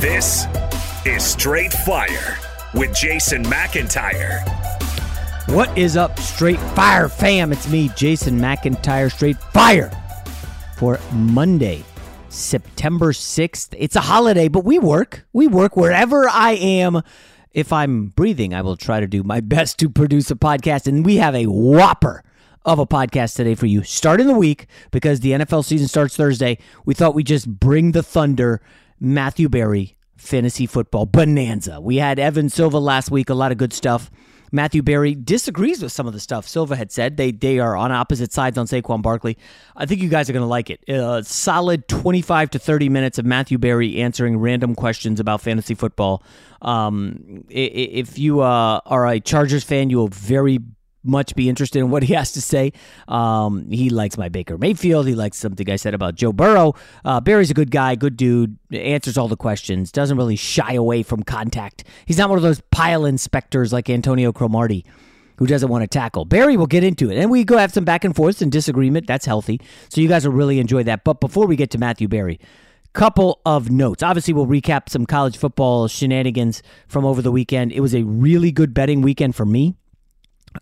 This is Straight Fire with Jason McIntyre. What is up, Straight Fire fam? It's me, Jason McIntyre, Straight Fire for Monday, September 6th. It's a holiday, but we work. We work wherever I am. If I'm breathing, I will try to do my best to produce a podcast, and we have a whopper of a podcast today for you. Starting the week because the NFL season starts Thursday. We thought we'd just bring the thunder Matthew Berry fantasy football bonanza. We had Evan Silva last week, a lot of good stuff. Matthew Berry disagrees with some of the stuff Silva had said. They they are on opposite sides on Saquon Barkley. I think you guys are going to like it. A solid 25 to 30 minutes of Matthew Berry answering random questions about fantasy football. Um, if you uh, are a Chargers fan, you will very much be interested in what he has to say. Um, he likes my Baker Mayfield. He likes something I said about Joe Burrow. Uh, Berry's a good guy, good dude, answers all the questions, doesn't really shy away from contact. He's not one of those pile inspectors like Antonio Cromartie who doesn't want to tackle. Berry will get into it. And we go have some back and forth and disagreement. That's healthy. So you guys will really enjoy that. But before we get to Matthew Berry, couple of notes. Obviously, we'll recap some college football shenanigans from over the weekend. It was a really good betting weekend for me.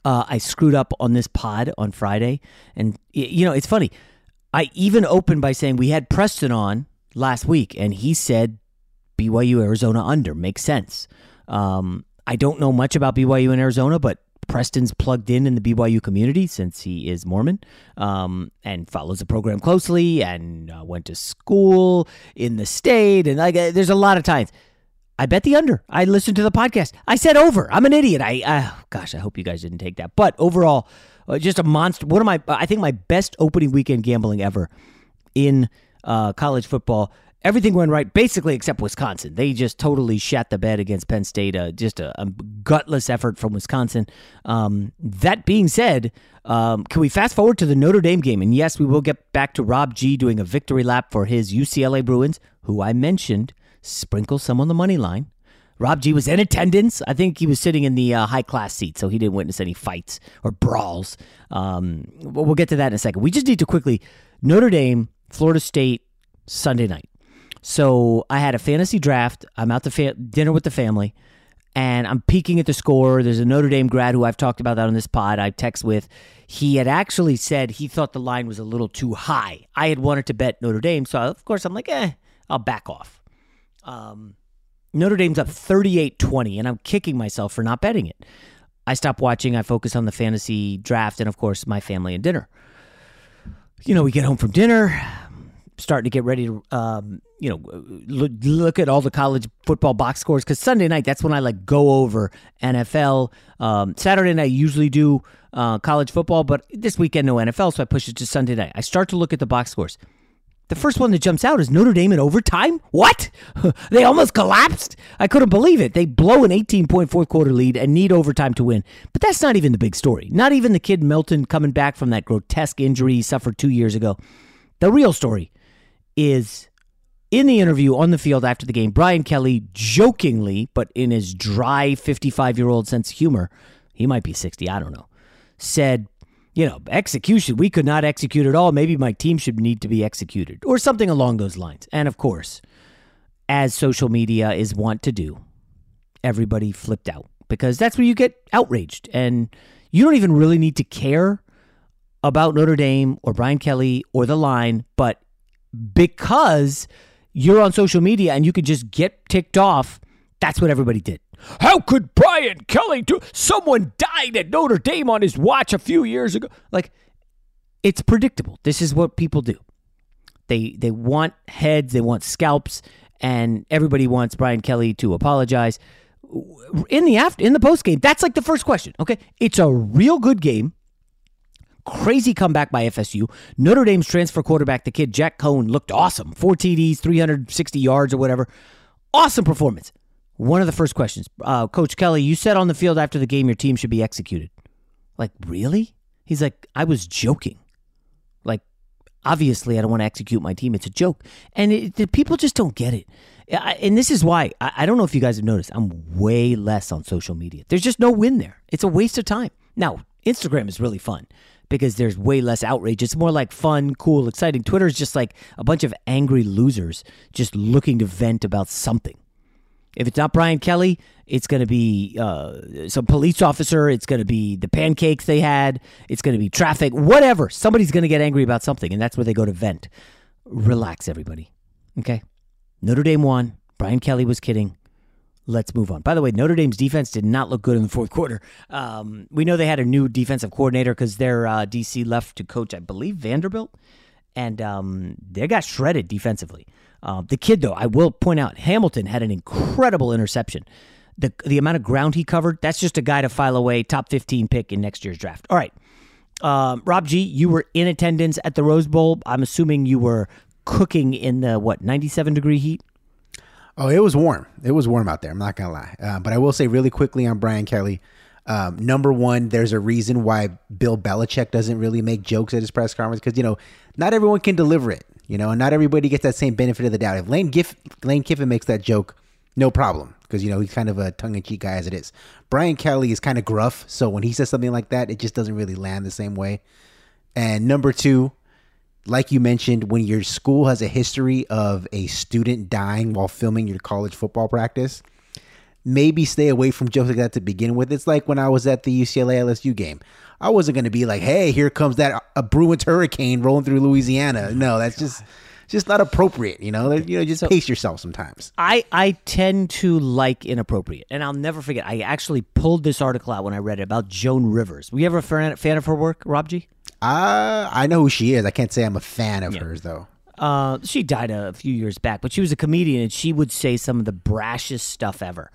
Uh, I screwed up on this pod on Friday, and you know it's funny. I even opened by saying we had Preston on last week, and he said BYU Arizona under makes sense. Um, I don't know much about BYU in Arizona, but Preston's plugged in in the BYU community since he is Mormon um, and follows the program closely and uh, went to school in the state. And like, uh, there's a lot of times I bet the under. I listened to the podcast. I said over. I'm an idiot. I, uh, gosh, I hope you guys didn't take that. But overall, uh, just a monster. One of my, I think my best opening weekend gambling ever in uh, college football. everything went right, basically except Wisconsin. They just totally shat the bed against Penn State. Uh, just a, a, gutless effort from Wisconsin. Um, that being said, um, can we fast forward to the Notre Dame game? And yes, we will get back to Rob G doing a victory lap for his UCLA Bruins, who I mentioned sprinkle some on the money line. Rob G was in attendance. I think he was sitting in the uh, high class seat, so he didn't witness any fights or brawls. Um, we'll get to that in a second. We just need to quickly Notre Dame, Florida State, Sunday night. So I had a fantasy draft. I'm out to fa- dinner with the family, and I'm peeking at the score. There's a Notre Dame grad who I've talked about that on this pod. I text with. He had actually said he thought the line was a little too high. I had wanted to bet Notre Dame, so of course I'm like, eh, I'll back off. Um, Notre Dame's up 38-20, and I'm kicking myself for not betting it. I stop watching. I focus on the fantasy draft, and of course my family and dinner. You know, we get home from dinner starting to get ready to, um, you know, look, look, at all the college football box scores because Sunday night that's when I like go over NFL. Um, Saturday night I usually do uh, college football, but this weekend no NFL, so I push it to Sunday night. I start to look at the box scores. The first one that jumps out is Notre Dame in overtime. What? they almost collapsed. I couldn't believe it. They blow an 18 point fourth quarter lead and need overtime to win. But that's not even the big story. Not even the kid Milton coming back from that grotesque injury he suffered two years ago. The real story is in the interview on the field after the game, Brian Kelly jokingly, but in his dry 55 year old sense of humor, he might be 60, I don't know, said, you know, execution, we could not execute at all. Maybe my team should need to be executed or something along those lines. And of course, as social media is wont to do, everybody flipped out because that's where you get outraged. And you don't even really need to care about Notre Dame or Brian Kelly or the line, but because you're on social media and you could just get ticked off. That's what everybody did. How could Brian Kelly do? Someone died at Notre Dame on his watch a few years ago. Like, it's predictable. This is what people do. They they want heads, they want scalps, and everybody wants Brian Kelly to apologize. In the after in the post game, that's like the first question. Okay, it's a real good game. Crazy comeback by FSU. Notre Dame's transfer quarterback, the kid Jack Coan, looked awesome. Four TDs, 360 yards or whatever. Awesome performance. One of the first questions uh, Coach Kelly, you said on the field after the game your team should be executed. Like, really? He's like, I was joking. Like, obviously, I don't want to execute my team. It's a joke. And it, people just don't get it. And this is why I, I don't know if you guys have noticed, I'm way less on social media. There's just no win there. It's a waste of time. Now, Instagram is really fun because there's way less outrage. It's more like fun, cool, exciting. Twitter is just like a bunch of angry losers just looking to vent about something. If it's not Brian Kelly, it's going to be uh, some police officer. It's going to be the pancakes they had. It's going to be traffic, whatever. Somebody's going to get angry about something, and that's where they go to vent. Relax, everybody. Okay? Notre Dame won. Brian Kelly was kidding let's move on. By the way, Notre Dame's defense did not look good in the fourth quarter. Um, we know they had a new defensive coordinator because their uh, DC left to coach, I believe, Vanderbilt, and um, they got shredded defensively. Uh, the kid, though, I will point out, Hamilton had an incredible interception. The the amount of ground he covered, that's just a guy to file away, top 15 pick in next year's draft. All right. Um, Rob G, you were in attendance at the Rose Bowl. I'm assuming you were cooking in the, what, 97 degree heat? Oh, it was warm. It was warm out there. I'm not gonna lie. Uh, but I will say really quickly on Brian Kelly. Um, number one, there's a reason why Bill Belichick doesn't really make jokes at his press conference because you know not everyone can deliver it. You know, and not everybody gets that same benefit of the doubt. If Lane Giff, Lane Kiffin makes that joke, no problem because you know he's kind of a tongue-in-cheek guy as it is. Brian Kelly is kind of gruff, so when he says something like that, it just doesn't really land the same way. And number two, like you mentioned, when your school has a history of a student dying while filming your college football practice, maybe stay away from jokes like that to begin with. It's like when I was at the UCLA LSU game. I wasn't going to be like, "Hey, here comes that a Bruins hurricane rolling through Louisiana." No, that's just just not appropriate. You know, you know, just so, pace yourself sometimes. I I tend to like inappropriate, and I'll never forget. I actually pulled this article out when I read it about Joan Rivers. Were you ever a fan, fan of her work, Rob G? Uh, I know who she is. I can't say I'm a fan of yeah. hers though. Uh, she died a few years back, but she was a comedian, and she would say some of the brashest stuff ever.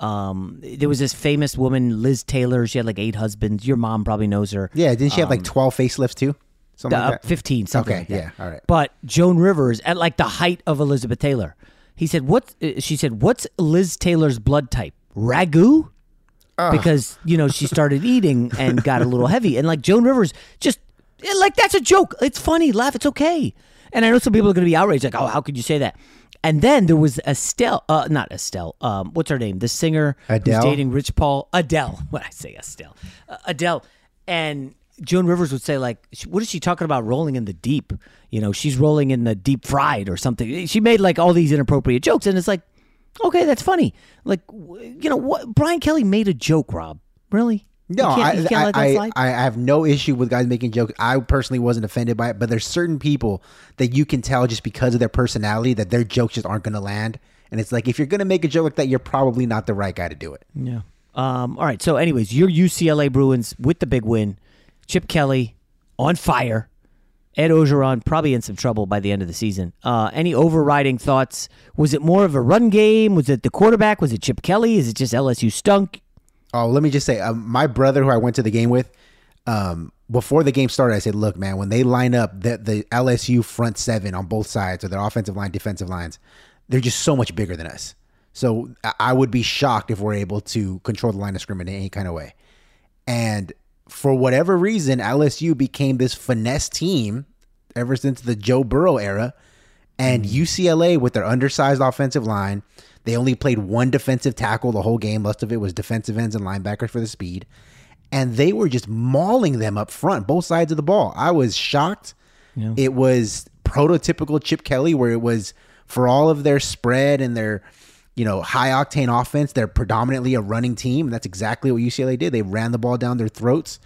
Um, there was this famous woman, Liz Taylor. She had like eight husbands. Your mom probably knows her. Yeah, didn't she have like um, twelve facelifts too? Something like uh, that? 15, something Okay, like that. yeah, all right. But Joan Rivers, at like the height of Elizabeth Taylor, he said, "What?" uh, She said, "What's Liz Taylor's blood type? Ragu?" Because you know she started eating and got a little heavy, and like Joan Rivers, just eh, like that's a joke. It's funny, laugh. It's okay. And I know some people are going to be outraged, like, "Oh, how could you say that?" And then there was Estelle, uh, not Estelle. Um, what's her name? The singer Adele? who's dating Rich Paul. Adele. What I say, Estelle? Uh, Adele. And Joan Rivers would say, like, what is she talking about? Rolling in the deep. You know, she's rolling in the deep fried or something. She made like all these inappropriate jokes, and it's like, okay, that's funny. Like, you know, what? Brian Kelly made a joke. Rob, really? No, I, can't let that I? I, I have no issue with guys making jokes. I personally wasn't offended by it, but there's certain people that you can tell just because of their personality that their jokes just aren't going to land. And it's like if you're going to make a joke like that, you're probably not the right guy to do it. Yeah. Um, all right. So, anyways, your UCLA Bruins with the big win. Chip Kelly on fire. Ed Orgeron probably in some trouble by the end of the season. Uh, any overriding thoughts? Was it more of a run game? Was it the quarterback? Was it Chip Kelly? Is it just LSU stunk? Oh, let me just say, um, my brother who I went to the game with, um, before the game started, I said, "Look, man, when they line up the the LSU front seven on both sides, or their offensive line, defensive lines, they're just so much bigger than us. So I- I would be shocked if we're able to control the line of scrimmage in any kind of way. And for whatever reason, LSU became this finesse team ever since the Joe Burrow era. And UCLA, with their undersized offensive line, they only played one defensive tackle the whole game. Most of it was defensive ends and linebackers for the speed. And they were just mauling them up front, both sides of the ball. I was shocked. It was prototypical Chip Kelly, where it was for all of their spread and their, you know, high octane offense, they're predominantly a running team. And that's exactly what UCLA did. They ran the ball down their throats.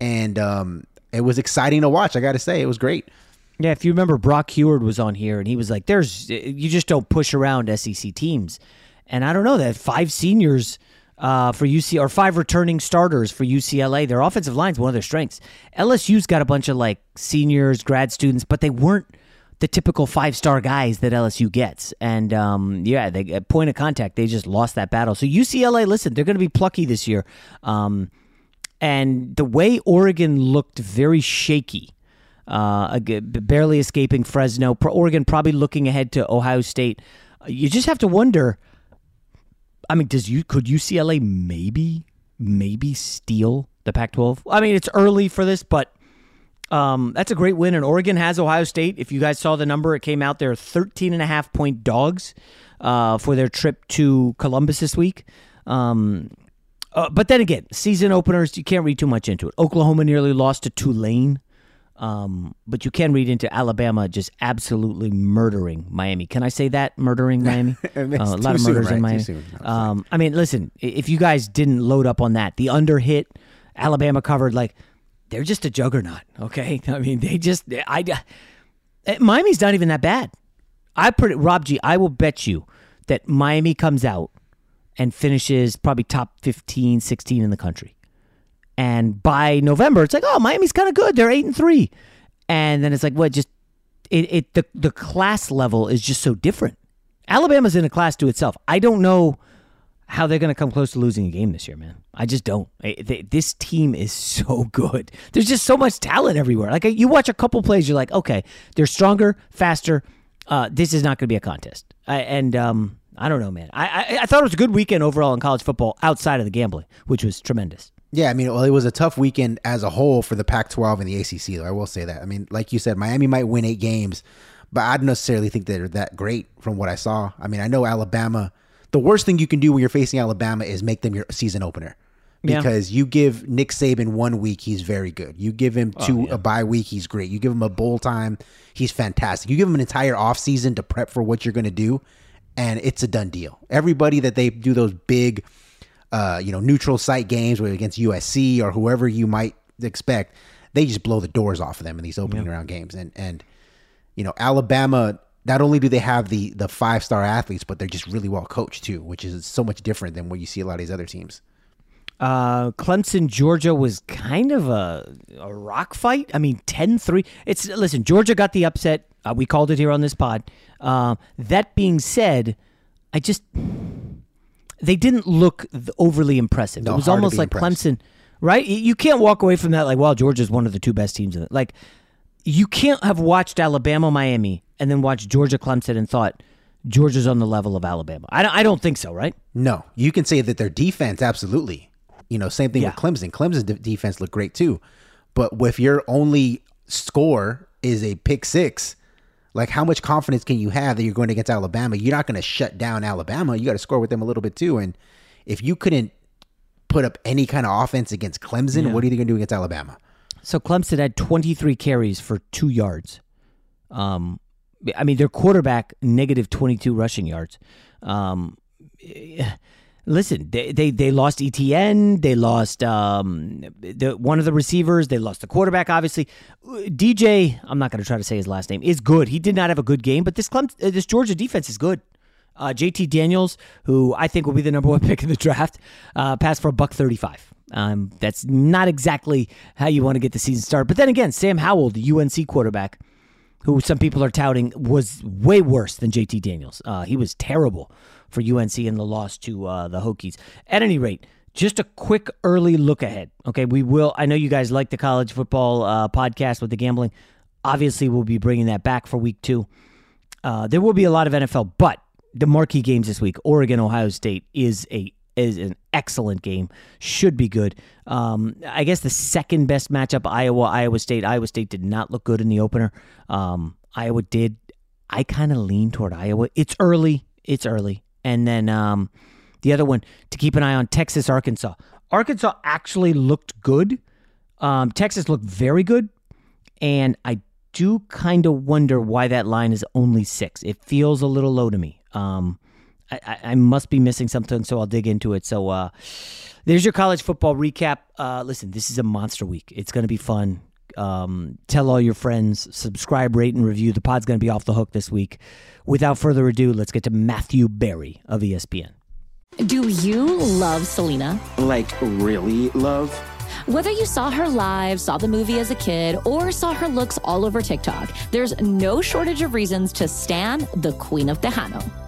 And um, it was exciting to watch. I got to say, it was great. Yeah, if you remember, Brock Huard was on here, and he was like, "There's you just don't push around SEC teams," and I don't know that five seniors uh, for UC or five returning starters for UCLA. Their offensive line's one of their strengths. LSU's got a bunch of like seniors, grad students, but they weren't the typical five star guys that LSU gets. And um, yeah, they point of contact, they just lost that battle. So UCLA, listen, they're going to be plucky this year. Um, and the way Oregon looked very shaky uh, barely escaping Fresno. Oregon probably looking ahead to Ohio State. You just have to wonder. I mean, does you could UCLA maybe maybe steal the Pac-12? I mean, it's early for this, but um, that's a great win. And Oregon has Ohio State. If you guys saw the number, it came out there 13 and a half point dogs uh, for their trip to Columbus this week. Um, uh, but then again, season openers, you can't read too much into it. Oklahoma nearly lost to Tulane. Um, but you can read into Alabama just absolutely murdering Miami. Can I say that? Murdering Miami? Uh, a lot of soon, murders right? in Miami. soon. Um, I mean, listen, if you guys didn't load up on that, the under hit, Alabama covered, like, they're just a juggernaut, okay? I mean, they just, I, I Miami's not even that bad. I put it, Rob G, I will bet you that Miami comes out and finishes probably top 15, 16 in the country. And by November, it's like, oh, Miami's kind of good. They're eight and three. And then it's like, what? Just it, it the the class level is just so different. Alabama's in a class to itself. I don't know how they're going to come close to losing a game this year, man. I just don't. I- they- This team is so good. There's just so much talent everywhere. Like you watch a couple plays, you're like, okay, they're stronger, faster. Uh, this is not going to be a contest. I, and um, I don't know, man. I, I I thought it was a good weekend overall in college football outside of the gambling, which was tremendous. Yeah, I mean, well, it was a tough weekend as a whole for the Pac-12 and the ACC. Though I will say that. I mean, like you said, Miami might win eight games, but I don't necessarily think they're that great from what I saw. I mean, I know Alabama. The worst thing you can do when you're facing Alabama is make them your season opener. Yeah. Because you give Nick Saban one week, he's very good. You give him oh, two a bye week, he's great. You give him a bowl time, he's fantastic. You give him an entire offseason to prep for what you're going to do, and it's a done deal. Everybody that they do those big uh, you know, neutral site games whether against USC or whoever you might expect, they just blow the doors off of them in these opening round games. And and you know, Alabama, not only do they have the the five star athletes, but they're just really well coached too, which is so much different than what you see a lot of these other teams. Uh, Clemson, Georgia was kind of a, a rock fight. I mean, 10-3. It's listen, Georgia got the upset. Uh, we called it here on this pod. Uh, that being said, I just they didn't look overly impressive. No, it was almost like impressed. Clemson, right? You can't walk away from that like, well, Georgia's one of the two best teams in it. Like you can't have watched Alabama Miami and then watched Georgia Clemson and thought Georgia's on the level of Alabama. I don't, I don't think so, right? No, you can say that their defense, absolutely. You know, same thing Yeah. with Clemson. Clemson's de- defense looked great too. But if your only score is a pick six, like how much confidence can you have that you're going against Alabama? You're not going to shut down Alabama. You got to score with them a little bit too. And if you couldn't put up any kind of offense against Clemson, Yeah. what are you going to do against Alabama? So Clemson had 23 carries for two yards. Um, I mean, their quarterback negative 22 rushing yards. Um, listen, they, they they lost Etienne. They lost um, the one of the receivers. They lost the quarterback. Obviously, DJ. I'm not going to try to say his last name. Is good. He did not have a good game, but this Clem, uh, this Georgia defense is good. Uh, JT Daniels, who I think will be the number one pick in the draft, uh, passed for a buck thirty-five. Um, that's not exactly how you want to get the season started. But then again, Sam Howell, the UNC quarterback, who some people are touting was way worse than JT Daniels. Uh, he was terrible for UNC in the loss to uh, the Hokies. At any rate, just a quick early look ahead. Okay, we will. I know you guys like the college football uh, podcast with the gambling. Obviously, we'll be bringing that back for week two. Uh, there will be a lot of NFL, but the marquee games this week, Oregon, Ohio State, is a is an excellent game. Should be good. Um, I guess the second best matchup, Iowa, Iowa State. Iowa State did not look good in the opener. Um, Iowa did. I kind of lean toward Iowa. It's early. It's early. And then um, the other one to keep an eye on Texas, Arkansas. Arkansas actually looked good. Um, Texas looked very good. And I do kind of wonder why that line is only six. It feels a little low to me. Um, I, I, I must be missing something, so I'll dig into it. So uh, there's your college football recap. Uh, listen, this is a monster week. It's going to be fun. Um, tell all your friends, subscribe, rate, and review. The pod's going to be off the hook this week. Without further ado, let's get to Matthew Berry of ESPN. Do you love Selena? Like, really love? Whether you saw her live, saw the movie as a kid, or saw her looks all over TikTok, there's no shortage of reasons to stan the Queen of Tejano.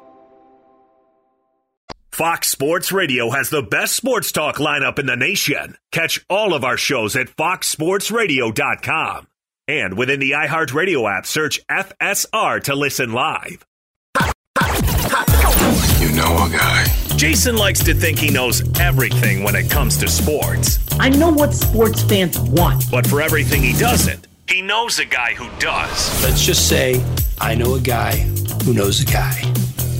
Fox Sports Radio has the best sports talk lineup in the nation. Catch all of our shows at foxsportsradio.com. And within the iHeartRadio app, search FSR to listen live. You know a guy. Jason likes to think he knows everything when it comes to sports. I know what sports fans want. But for everything he doesn't, he knows a guy who does. Let's just say I know a guy who knows a guy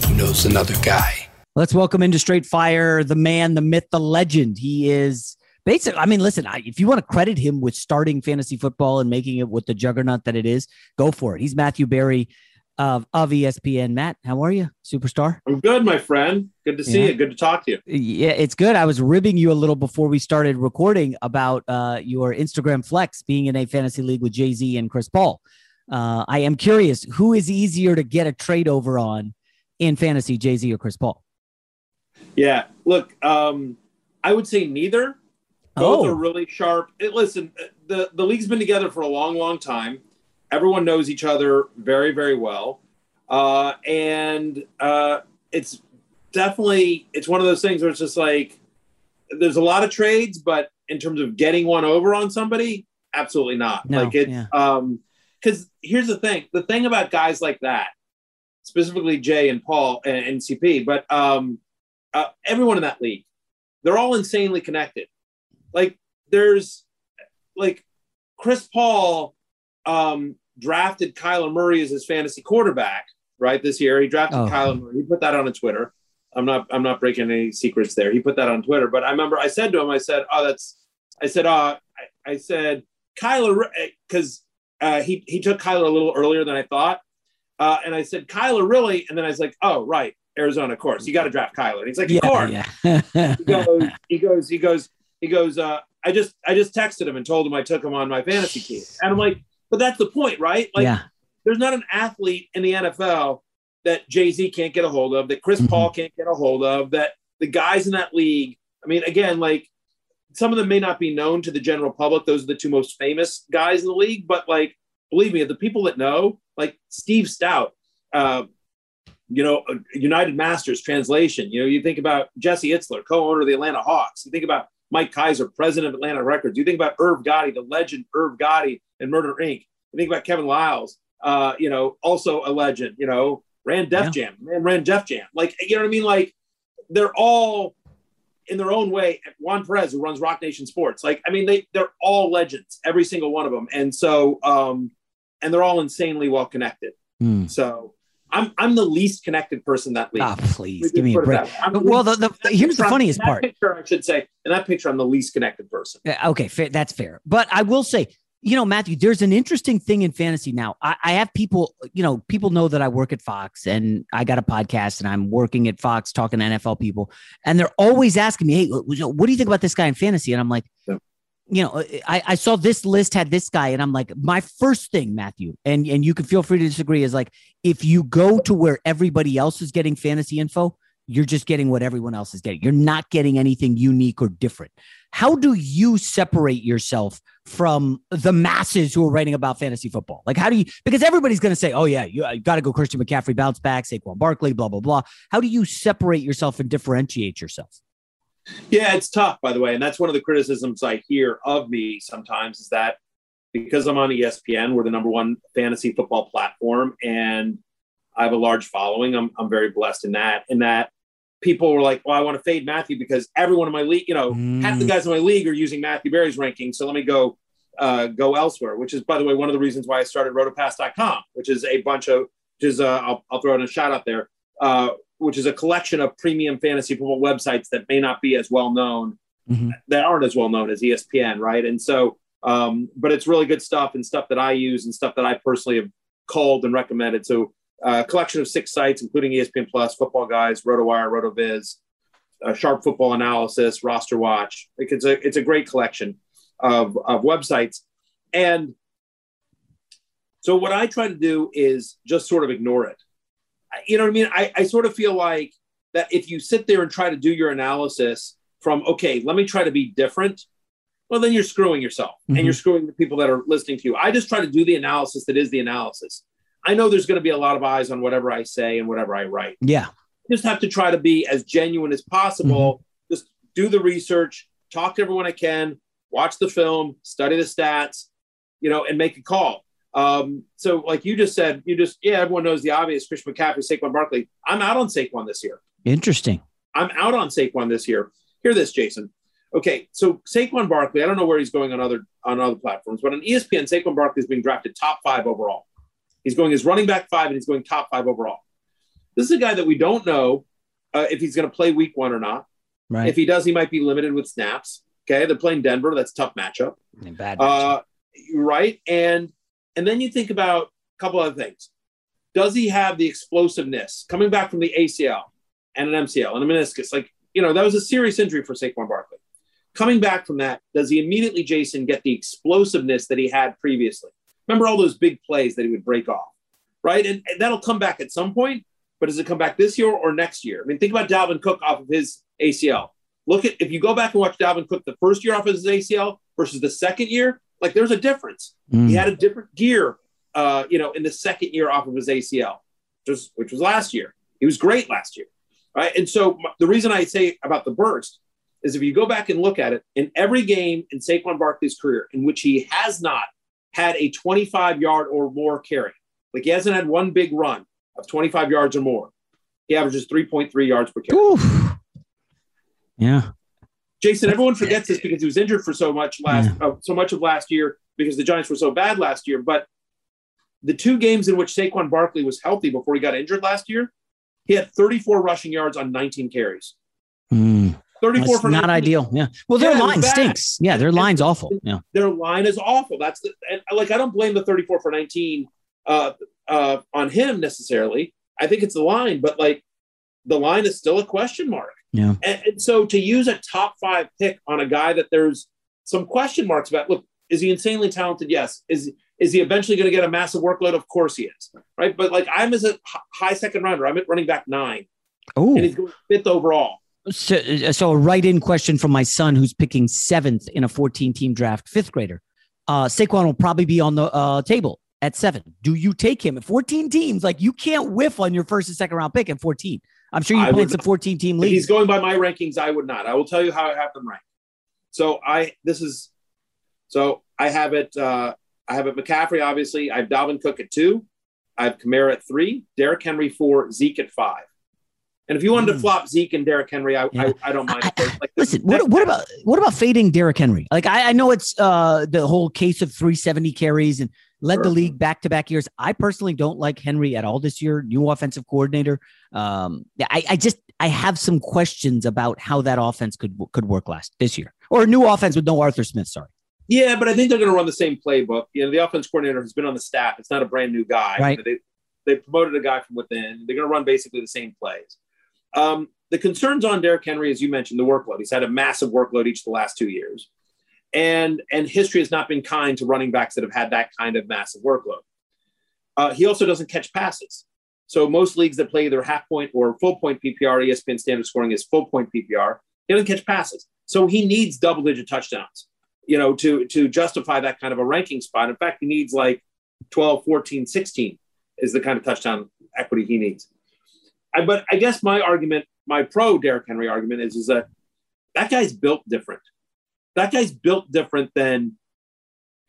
who knows another guy. Let's welcome into Straight Fire the man, the myth, the legend. He is basically, I mean, listen, I, if you want to credit him with starting fantasy football and making it with the juggernaut that it is, go for it. He's Matthew Berry of, of ESPN. Matt, how are you, superstar? I'm good, my friend. Good to see Yeah. you. Good to talk to you. Yeah, it's good. I was ribbing you a little before we started recording about uh, your Instagram flex being in a fantasy league with Jay Z and Chris Paul. Uh, I am curious who is easier to get a trade over on in fantasy, Jay Z or Chris Paul? Yeah. Look, um, I would say neither. Both Oh. are really sharp. It, listen, the the league's been together for a long, long time. Everyone knows each other very, very well, uh, and uh, it's definitely it's one of those things where it's just like there's a lot of trades, but in terms of getting one over on somebody, absolutely not. No, like it's yeah. um because here's the thing: the thing about guys like that, specifically Jay and Paul and, and CP, but um, uh, everyone in that league, they're all insanely connected. Like there's like Chris Paul um, drafted Kyler Murray as his fantasy quarterback right this year. He drafted Oh. Kyler Murray. He put that on a Twitter. I'm not I'm not breaking any secrets there. He put that on Twitter. But I remember I said to him, I said, "Oh, that's," I said, "Uh, I, I said Kyler because uh, he he took Kyler a little earlier than I thought." Uh, and I said, Kyler, really? And then I was like, oh, right, Arizona, of course. You got to draft Kyler. And he's like, of course. yeah. he goes, he goes, he goes, he goes, uh, I just I just texted him and told him I took him on my fantasy team. And I'm like, but that's the point, right? Like yeah. there's not an athlete in the NFL that Jay-Z can't get a hold of, that Chris Mm-hmm. Paul can't get a hold of, that the guys in that league, I mean, again, like some of them may not be known to the general public. Those are the two most famous guys in the league, but like, believe me, the people that know, like Steve Stout, uh, you know, uh, United Masters translation. You know, you think about Jesse Itzler, co-owner of the Atlanta Hawks. You think about Mike Kyser, president of Atlantic Records. You think about Irv Gotti, the legend Irv Gotti and Murder Inc. You think about Kevin Liles, uh, you know, also a legend. You know, ran Def Jam, man, ran Def Jam. Like, you know what I mean? Like, they're all in their own way. Juan Perez, who runs Roc Nation Sports, like, I mean, they they're all legends, every single one of them, and so, um, and they're all insanely well connected. Hmm. So. I'm, I'm the least connected person that league. Ah, please, give me a break. that way. I'm Well, the- least- the- here's the I'm- funniest part. Picture, I should say, in that picture, I'm the least connected person. Yeah, Okay, fair, that's fair. But I will say, you know, Matthew, there's an interesting thing in fantasy now. I, I have people, you know, people know that I work at Fox and I got a podcast and I'm working at Fox talking to NFL people, and they're always asking me, "Hey, what do you think about this guy in fantasy?" And I'm like, you know, I, I saw this list had this guy, and I'm like, my first thing, Matthew, and and you can feel free to disagree, is like if you go to where everybody else is getting fantasy info, you're just getting what everyone else is getting. You're not getting anything unique or different. How do you separate yourself from the masses who are writing about fantasy football? Like, how do you? Because everybody's going to say, "Oh yeah, you, you got to go Christian McCaffrey bounce back, Saquon Barkley, blah blah blah." How do you separate yourself and differentiate yourself? Yeah, it's tough, by the way. And that's one of the criticisms I hear of me sometimes is that because I'm on ESPN, we're the number one fantasy football platform, and I have a large following. I'm, I'm very blessed in that. In that people were like, well, I want to fade Matthew because everyone in my league, you know, half the guys in my league are using Matthew Berry's ranking. So let me go uh, go elsewhere, which is, by the way, one of the reasons why I started rotopass.com, which is a bunch of, which is, uh, I'll, I'll throw in a shout out there. Uh, which is a collection of premium fantasy football websites that may not be as well known, that aren't as well known as ESPN, right? And so, um, but it's really good stuff and stuff that I use and stuff that I personally have called and recommended. So, uh, a collection of six sites, including ESPN Plus, Football Guys, RotoWire, RotoViz, uh, Sharp Football Analysis, Roster Watch. It's a it's a great collection of of websites, and so what I try to do is just sort of ignore it. You know what I mean? I, I sort of feel like that if you sit there and try to do your analysis from okay, let me try to be different. Well, then you're screwing yourself and mm-hmm. you're screwing the people that are listening to you. I just try to do the analysis that is the analysis. I know there's going to be a lot of eyes on whatever I say and whatever I write Yeah. just have to try to be as genuine as possible. Mm-hmm. Just do the research, talk to everyone I can, watch the film, study the stats, you know, and make a call. Um, so, like you just said, you just yeah, everyone knows the obvious: Christian McCaffrey, Saquon Barkley. I'm out on Saquon this year. Interesting. I'm out on Saquon this year. Hear this, Jason. Okay, so Saquon Barkley, I don't know where he's going on other on other platforms, but on ESPN, Saquon Barkley is being drafted top five overall. He's going as running back five, and he's going top five overall. This is a guy that we don't know uh, if he's going to play week one or not. Right. If he does, he might be limited with snaps. Okay, they're playing Denver. That's a tough matchup. Bad. Uh, right, and and then you think about a couple other things. Does he have the explosiveness coming back from the ACL and an MCL and a meniscus? Like you know, that was a serious injury for Saquon Barkley. Coming back from that, does he immediately, Jason, get the explosiveness that he had previously? Remember all those big plays that he would break off, right? And, and that'll come back at some point, but does it come back this year or next year? I mean, think about Dalvin Cook off of his ACL. Look at if you go back and watch Dalvin Cook the first year off of his ACL versus the second year, like there's a difference. Mm. He had a different gear, uh, you know, in the second year off of his ACL, just which was last year. He was great last year, right? And so the reason I say about the burst is if you go back and look at it, in every game in Saquon Barkley's career in which he has not had a 25 yard or more carry, like he hasn't had one big run of 25 yards or more, he averages 3.3 yards per carry. Yeah. Jason, everyone forgets this because he was injured for so much last, uh, so much of last year because the Giants were so bad last year. But the two games in which Saquon Barkley was healthy before he got injured last year, he had 34 rushing yards on 19 carries. Mm. 34 That's for not 19. ideal. Yeah. Well, their Yeah, line stinks. Yeah, their line's awful. Yeah. Their line is awful. That's the and like I don't blame the 34 for 19 uh, uh, on him necessarily. I think it's the line, but like the line is still a question mark. Yeah. And, and so to use a top five pick on a guy that there's some question marks about, look, is he insanely talented? Yes. Is is he eventually going to get a massive workload? Of course he is. Right. But like I'm as a high second rounder, I'm at running back nine. Oh. And he's going fifth overall. So, uh, so a write-in question from my son, who's picking seventh in a 14-team draft, fifth grader. Uh, Saquon will probably be on the uh, table at seven. Do you take him at 14 teams? Like you can't whiff on your first and second round pick at 14. I'm sure you played some 14 team If leagues. he's going by my rankings, I would not. I will tell you how I have them ranked. So I this is so I have it uh I have it McCaffrey, obviously. I have Dalvin Cook at two. I have Kamara at three, Derrick Henry four, Zeke at five. And if you wanted to flop Zeke and Derrick Henry, I, I, I don't mind. like, Listen, what, what about what about fading Derrick Henry? Like I, I know it's uh, the whole case of 370 carries and led the league back to back years. I personally don't like Henry at all this year. New offensive coordinator. Um, I, I just I have some questions about how that offense could could work last this year or a new offense with no Arthur Smith. Sorry. Yeah, but I think they're going to run the same playbook. You know, the offense coordinator has been on the staff. It's not a brand new guy. Right. They, they promoted a guy from within. They're going to run basically the same plays. Um, the concerns on Derrick Henry, as you mentioned, the workload. He's had a massive workload each of the last two years, and and history has not been kind to running backs that have had that kind of massive workload. Uh, he also doesn't catch passes. So most leagues that play either half point or full point PPR, ESPN standard scoring is full point PPR. He doesn't catch passes, so he needs double digit touchdowns you know, to to justify that kind of a ranking spot. In fact, he needs like 12, 14, 16 is the kind of touchdown equity he needs. I, but I guess my argument, my pro Derrick Henry argument is, is that that guy's built different. That guy's built different than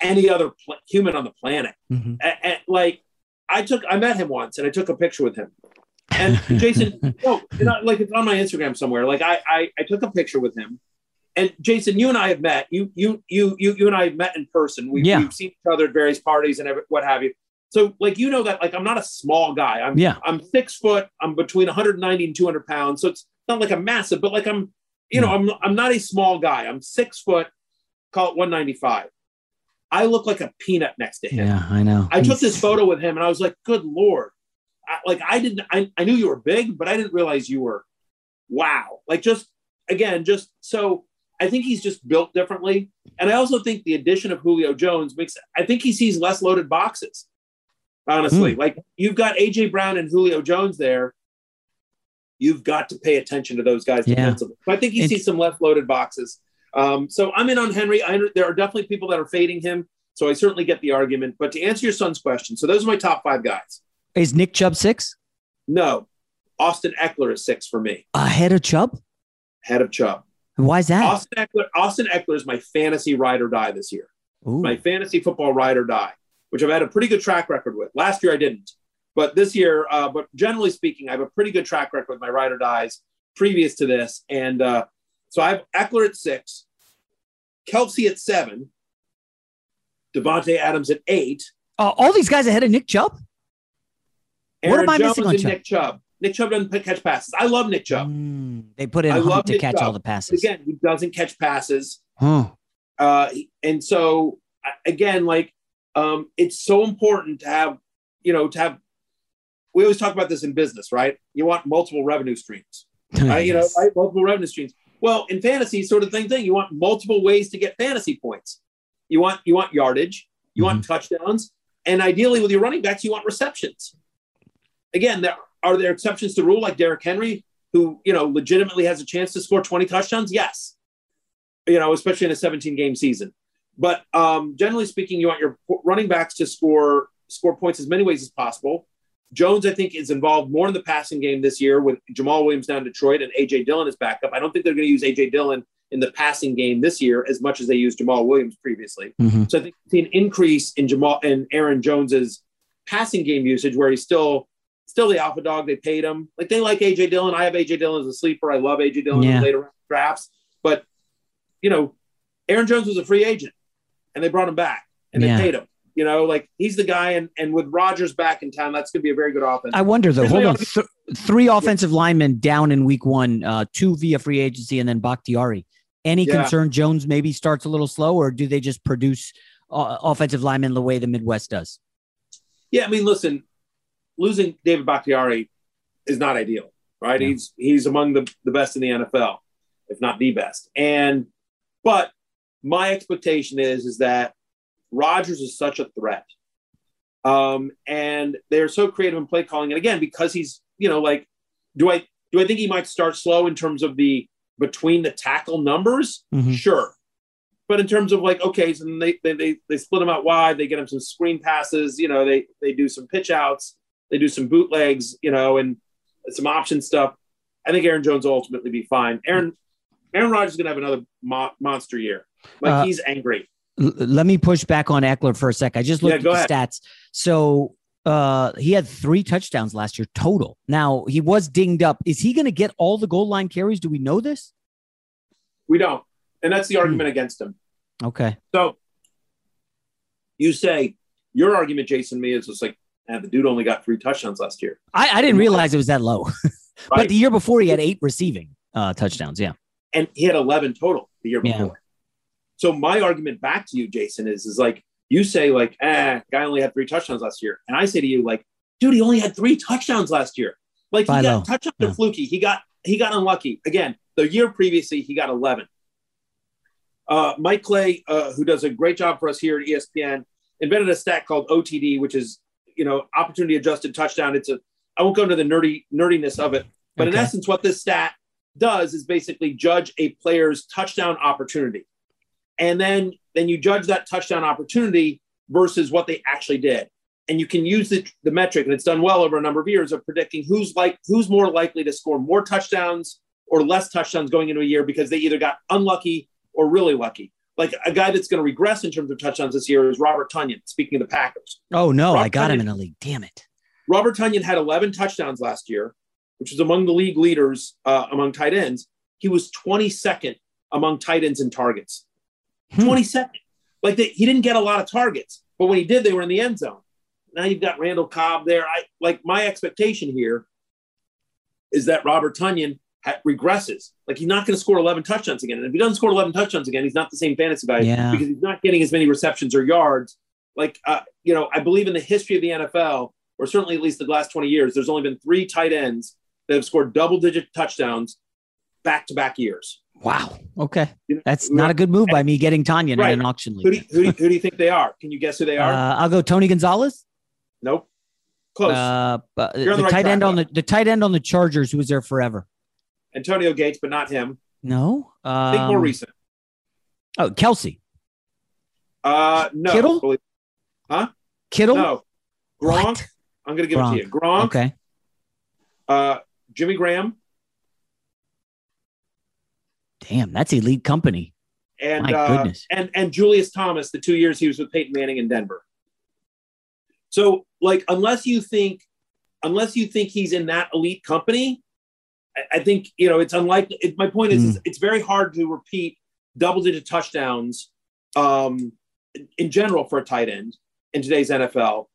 any other pl- human on the planet. Mm-hmm. A- and, like I took, I met him once and I took a picture with him. And Jason, no, you know, like it's on my Instagram somewhere. Like I, I, I took a picture with him. And Jason, you and I have met. You, you, you, you, you and I have met in person. We've, Yeah. we've seen each other at various parties and every, what have you. So like you know that like I'm not a small guy. I'm Yeah. I'm six foot. I'm between 190 and 200 pounds. So it's not like a massive, but like I'm you know I'm I'm not a small guy. I'm six foot. Call it 195. I look like a peanut next to him. Yeah, I know. I took this photo with him and I was like, good Lord. I, like I didn't, I, I knew you were big, but I didn't realize you were, wow. Like just, again, just so I think he's just built differently. And I also think the addition of Julio Jones makes, I think he sees less loaded boxes, honestly. Hmm. Like you've got AJ Brown and Julio Jones there. You've got to pay attention to those guys Yeah. defensively. So I think he sees some left loaded boxes. Um, so I'm in on Henry. I, there are definitely people that are fading him. So I certainly get the argument. But to answer your son's question, so those are my top five guys. Is Nick Chubb six No, Austin Ekeler is six for me, ahead of Chubb? head of Chubb. Why is that? Austin Ekeler, Austin Ekeler is my fantasy ride or die this year. Ooh. My fantasy football ride or die, which I've had a pretty good track record with. Last year I didn't, but this year, uh, but generally speaking, I have a pretty good track record with my ride or dies previous to this. And uh, so I have Ekeler at six, Kelce at seven, Davante Adams at eight. Uh, all these guys ahead of Nick Chubb? Aaron what am I Jones missing on Chubb? Nick Chubb. Nick Chubb doesn't catch passes. I love Nick Chubb. They put in I Hunt love to Nick catch Chubb. all the passes. Again, he doesn't catch passes. Huh. Uh, and so again, like um, it's so important to have, you know, to have. We always talk about this in business, right? You want multiple revenue streams, right? You know, right? multiple revenue streams. Well, in fantasy, sort of same thing. You want multiple ways to get fantasy points. You want you want yardage. You want Mm-hmm. touchdowns, and ideally with your running backs, you want receptions. Again, there are there exceptions to rule, like Derrick Henry, who you know legitimately has a chance to score twenty touchdowns. Yes, you know, especially in a 17 game season. But um, generally speaking, you want your running backs to score score points as many ways as possible. Jones, I think, is involved more in the passing game this year with Jamaal Williams down in Detroit and AJ Dillon is back up. I don't think they're going to use AJ Dillon in the passing game this year as much as they used Jamaal Williams previously. Mhm. So I think see an increase in Jamal and Aaron Jones's passing game usage where he's still still the alpha dog. They paid him. Like they like AJ Dillon. I have AJ Dillon as a sleeper. I love AJ Dillon Yeah. in later drafts. But you know, Aaron Jones was a free agent and they brought him back and Yeah. they paid him. You know, like he's the guy, and and with Rodgers back in town, that's going to be a very good offense. I wonder though. Hold on, Th- three offensive linemen down in week one, uh, two via free agency, and then Bakhtiari. Any Yeah. concern Jones maybe starts a little slow, or do they just produce uh, offensive linemen the way the Midwest does? Yeah, I mean, listen, losing David Bakhtiari is not ideal, right? He's he's among the, the best in the NFL, if not the best. And but my expectation is is that Rodgers is such a threat. Um, and they're so creative in play calling. And again, because he's, you know, like, do I do I think he might start slow in terms of the between the tackle numbers? Mhm. Sure. But in terms of like, okay, so then they, they they they split him out wide, they get him some screen passes, you know, they they do some pitch outs, they do some bootlegs, you know, and some option stuff. I think Aaron Jones will ultimately be fine. Aaron Aaron Rodgers is gonna have another mo- monster year. Like Uh, he's angry. L- let me push back on Ekeler for a sec. I just looked Yeah, at the ahead. stats. So uh, he had three touchdowns last year total. Now he was dinged up. Is he going to get all the goal line carries? Do we know this? We don't. And that's the argument against him. Okay. So you say your argument, Jason, me is just like, eh, the dude only got three touchdowns last year. I, I didn't realize it was that low. but the year before he had eight receiving uh, touchdowns. Yeah. and he had 11 total the year Yeah. So my argument back to you, Jason, is is like you say like, ah, guy only had three touchdowns last year, and I say to you like, dude, he only had three touchdowns last year. Like he By got low. touchdowns Yeah. are fluky. He got he got unlucky again. The year previously, he got 11. Uh, Mike Clay, uh, who does a great job for us here at ESPN, invented a stat called OTD, which is you know opportunity adjusted touchdown. It's a I won't go into the nerdy nerdiness of it, but in essence, what this stat does is basically judge a player's touchdown opportunity, and then then you judge that touchdown opportunity versus what they actually did, and you can use the, the metric, and it's done well over a number of years of predicting who's like who's more likely to score more touchdowns or less touchdowns going into a year because they either got unlucky or really lucky. Like a guy that's going to regress in terms of touchdowns this year is Robert Tonyan. Speaking of the Packers, Oh, no. I Robert got him in a league. Damn it. Robert Tonyan had 11 touchdowns last year, which was among the league leaders uh, among tight ends. He was 22nd among tight ends in targets. Hmm. 22nd. Like they, he didn't get a lot of targets, but when he did, they were in the end zone. now you've got Randall Cobb there. I like my expectation here is that Robert Tonyan ha- regresses. Like he's not going to score 11 touchdowns again. And if he doesn't score 11 touchdowns again, he's not the same fantasy guy Yeah. because he's not getting as many receptions or yards. Like, uh, you know, I believe in the history of the NFL, or certainly at least the last 20 years, there's only been three tight ends that have scored double digit touchdowns back to back years. Wow. Okay. That's not a good move by me getting Tonyan Right. in an auction Who do, league. you, who, do you, who do you think they are? Can you guess who they are? Uh, I'll go Tony Gonzalez. nope. Close. Uh, the the right tight end on the the tight end on the Chargers who was there forever. Antonio Gates, but not him. No. Um, Think more recent. Oh, Kelce. Uh, no. Kittle? Huh? Kittle. No. Gronk. I'm going to give it to you. Gronk. Okay. Uh, Jimmy Graham Damn, that's elite company. and My uh, goodness. and and Julius Thomas. The two years he was with Peyton Manning in Denver. So, like, unless you think, unless you think he's in that elite company, I, I think you know it's unlikely. It, my point is, is, it's very hard to repeat double-digit touchdowns um, in- in general for a tight end in today's NFL,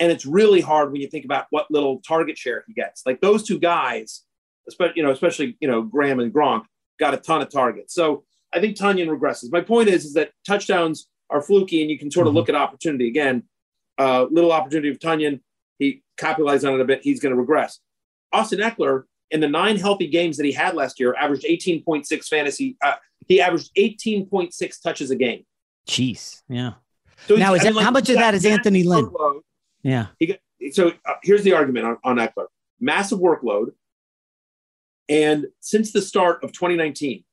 and it's really hard when you think about what little target share he gets. Like those two guys, especially you know, especially you know Graham and Gronk got a ton of targets. So I think Tonyan regresses. My point is, is that touchdowns are fluky, and you can sort of look at opportunity again. Uh, little opportunity of Tonyan, he capitalized on it a bit. He's going to regress. Austin Ekeler, in the nine healthy games that he had last year, averaged 18.6 fantasy. Uh, he averaged 18.6 touches a game. Jeez. Yeah. So now, is I that, mean, like, how much of that- is Anthony Lynn? workload- Yeah. He got, so uh, here's the argument on, on Ekeler massive workload. And since the start of 2019,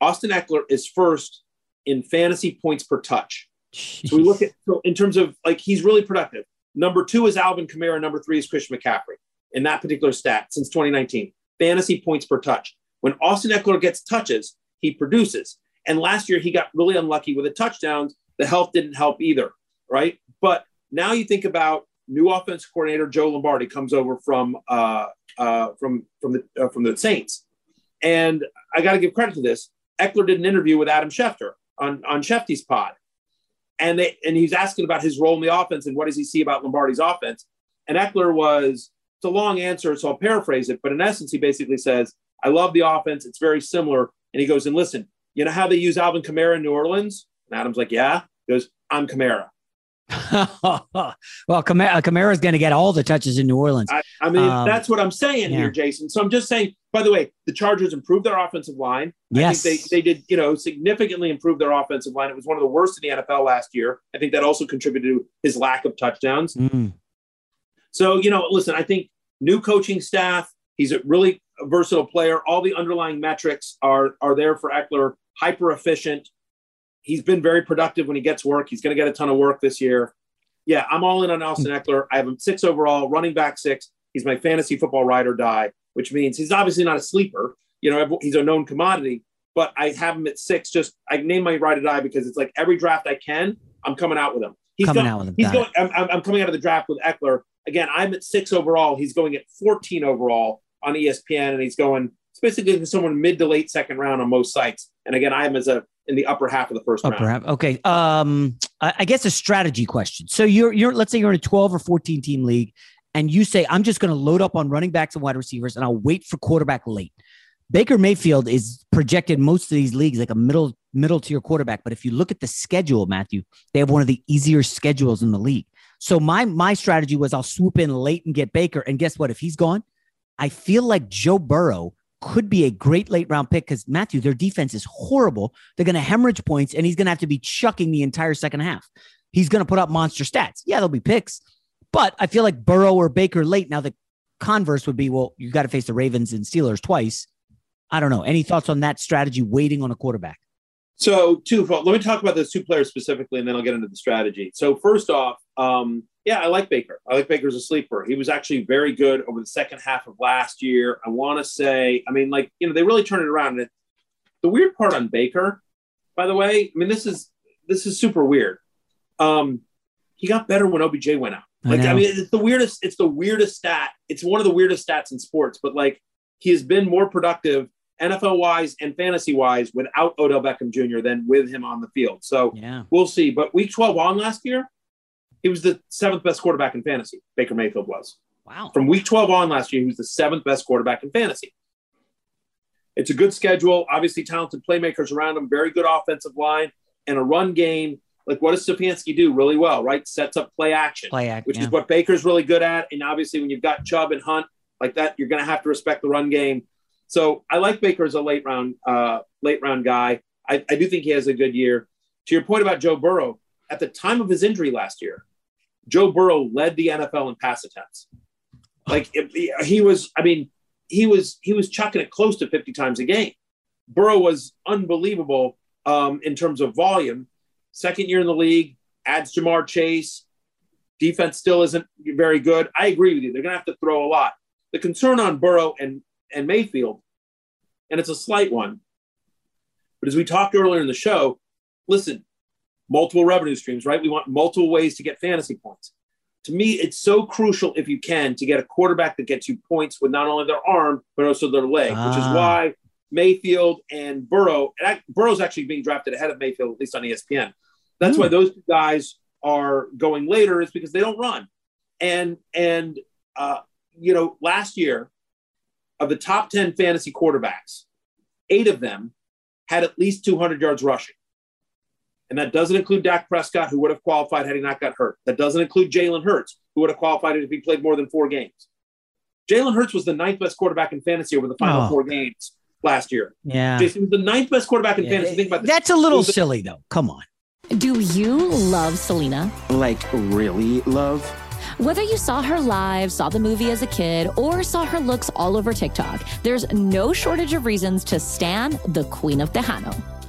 Austin Ekeler is first in fantasy points per touch. So we look at, so in terms of like, he's really productive. Number two is Alvin Kamara. Number three is Christian McCaffrey in that particular stat since 2019. Fantasy points per touch. When Austin Ekeler gets touches, he produces. And last year he got really unlucky with the touchdowns. The health didn't help either, right? But now you think about new offensive coordinator Joe Lombardi comes over from uh, uh, from from the uh, from the Saints, and I got to give credit to this. Ekeler did an interview with Adam Schefter on on Shefty's pod, and they and he's asking about his role in the offense and what does he see about Lombardi's offense. And Ekeler was it's a long answer, so I'll paraphrase it, but in essence, he basically says, "I love the offense; it's very similar." And he goes, "And listen, you know how they use Alvin Kamara in New Orleans?" And Adam's like, "Yeah." He goes, "I'm Kamara." well, Kamara, Kamara's going to get all the touches in New Orleans. I, I mean, Um, that's what I'm saying yeah. here, Jason. So I'm just saying. By the way, the Chargers improved their offensive line. Yes. I think they they did you know significantly improve their offensive line. It was one of the worst in the NFL last year. I think that also contributed to his lack of touchdowns. Mm. So you know, listen, I think new coaching staff. He's a really versatile player. All the underlying metrics are are there for Ekeler. Hyper efficient. He's been very productive when he gets work. He's going to get a ton of work this year. Yeah, I'm all in on Austin hmm. Ekeler. I have him six overall, running back six. He's my fantasy football ride or die, which means he's obviously not a sleeper. You know, he's a known commodity, but I have him at six. Just I name my ride or die because it's like every draft I can, I'm coming out with him. He's Coming go- out with him, He's going. I'm, I'm, coming out of the draft with Ekeler again. I'm at six overall. He's going at 14 overall on ESPN, and he's going. It's basically someone mid to late second round on most sites. And again, I am as a in the upper half of the first Upper round. half. Okay. Um, I, I guess a strategy question. So you're you're let's say you're in a 12 or 14 team league, and you say I'm just going to load up on running backs and wide receivers, and I'll wait for quarterback late. Baker Mayfield is projected most of these leagues like a middle middle tier quarterback, but if you look at the schedule, Matthew, they have one of the easier schedules in the league. So my my strategy was I'll swoop in late and get Baker, and guess what? If he's gone, I feel like Joe Burrow could be a great late round pick because Matthew, their defense is horrible. They're going to hemorrhage points, and he's going to have to be chucking the entire second half. He's going to put up monster stats. Yeah, there'll be picks, but I feel like Burrow or Baker late. Now the converse would be, well, you got to face the Ravens and Steelers twice. I don't know. Any thoughts on that strategy? Waiting on a quarterback. So two. Let me talk about those two players specifically, and then I'll get into the strategy. So first off, um, yeah, I like Baker. I like Baker as a sleeper. He was actually very good over the second half of last year. I want to say, I mean, like you know, they really turned it around. And the weird part on Baker, by the way, I mean, this is this is super weird. Um, he got better when OBJ went out. Like, I, know. mean, it's the weirdest. It's the weirdest stat. It's one of the weirdest stats in sports. But like, he has been more productive NFL wise and fantasy wise without Odell Beckham Jr. than with him on the field. So Yeah. we'll see. But week 12 on last year, he was the seventh best quarterback in fantasy. Baker Mayfield was. Wow. From week 12 on last year, he was the seventh best quarterback in fantasy. It's a good schedule. Obviously, talented playmakers around him, very good offensive line, and a run game. Like, what does Stefanski do really well, right? Sets up play action, Play act, which yeah. is what Baker's really good at. And obviously, when you've got Chubb and Hunt like that, you're going to have to respect the run game. So I like Baker as a late round, uh, late round guy. I, I do think he has a good year. To your point about Joe Burrow, at the time of his injury last year, Joe Burrow led the NFL in pass attempts. Like it- he was, I mean, he was he was chucking it close to 50 times a game. Burrow was unbelievable um, in terms of volume. Second year in the league, adds Ja'Marr Chase. Defense still isn't very good. I agree with you. They're going to have to throw a lot. The concern on Burrow and and Mayfield, and it's a slight one, but as we talked earlier in the show, listen, multiple revenue streams, right? We want multiple ways to get fantasy points. To me, it's so crucial if you can to get a quarterback that gets you points with not only their arm but also their leg, which is Ah. why Mayfield and Burrow. And I, Burrow's actually being drafted ahead of Mayfield, at least on ESPN. That's why those two guys are going later, is because they don't run. And and uh, you know, last year of the top ten fantasy quarterbacks, eight of them had at least 200 yards rushing. And that doesn't include Dak Prescott, who would have qualified had he not got hurt. That doesn't include Jalen Hurts, who would have qualified if he played more than four games. Jalen Hurts was the ninth best quarterback in fantasy over the final Oh. four games last year. Yeah. Jason was the ninth best quarterback in Yeah. fantasy. Think about that. That's a little the- silly, though. Come on. Do you love Selena? Like, really love? Whether you saw her live, saw the movie as a kid, or saw her looks all over TikTok, there's no shortage of reasons to stan the Queen of Tejano.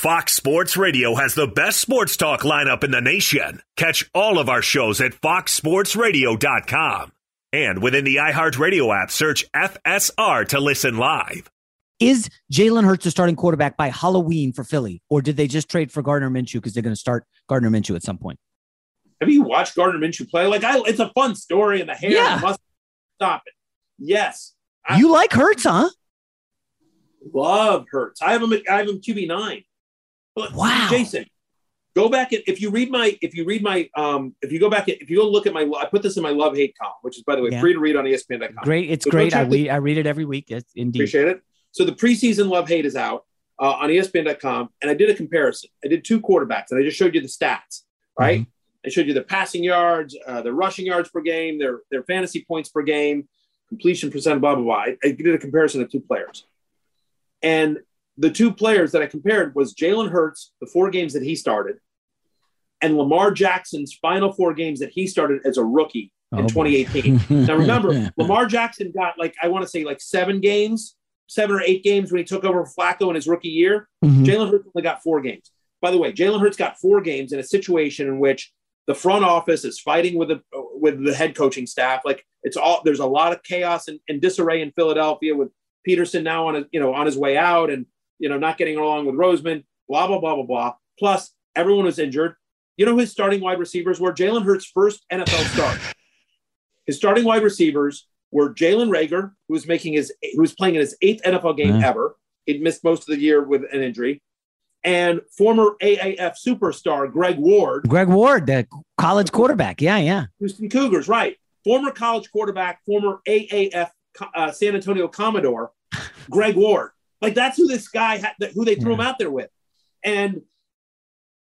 Fox Sports Radio has the best sports talk lineup in the nation. Catch all of our shows at foxsportsradio.com. And within the iHeartRadio app, search FSR to listen live. Is Jalen Hurts the starting quarterback by Halloween for Philly, or did they just trade for Gardner Minshew because they're going to start Gardner Minshew at some point? Have you watched Gardner Minshew play? Like, I, it's a fun story, and the hair, Yeah. must stop it. Yes, You like Hurts, huh? love Hurts. I have him. at- I have him QB nine. But Wow. Jason, go back and if you read my if you read my um if you go back if you go look at my I put this in my love hate column, which is by the way Yeah. free to read on ESPN.com. Great, it's So great. I the- read, I read it every week. It's indeed. Appreciate it. So the preseason love hate is out uh, on ESPN.com, and I did a comparison. I did two quarterbacks, and I just showed you the stats. Right, I showed you the passing yards, uh, the rushing yards per game, their their fantasy points per game, completion percent, blah blah blah. I, I did a comparison of two players, and the two players that I compared was Jalen Hurts, the four games that he started, and Lamar Jackson's final four games that he started as a rookie in Oh, 2018. now remember, Lamar Jackson got like I want to say like seven games, seven or eight games when he took over Flacco in his rookie year. Mhm. Jalen Hurts only got four games. By the way, Jalen Hurts got four games in a situation in which the front office is fighting with the with the head coaching staff. Like it's all there's a lot of chaos and, and disarray in Philadelphia with Pederson now on his you know on his way out and you know not getting along with Roseman. Blah blah blah blah blah. Plus everyone was injured. You know who his starting wide receivers were? Jalen Hurts' first NFL start. His starting wide receivers were Jalen Reagor, who was making his who was playing in his eighth NFL game Yeah. ever. He'd missed most of the year with an injury. And former AAF superstar Greg Ward, Greg Ward, the college quarterback. Yeah, yeah. Houston Cougars, right? Former college quarterback, former AAF uh, San Antonio Commodore, Greg Ward. Like that's who this guy had, who they threw him out there with. And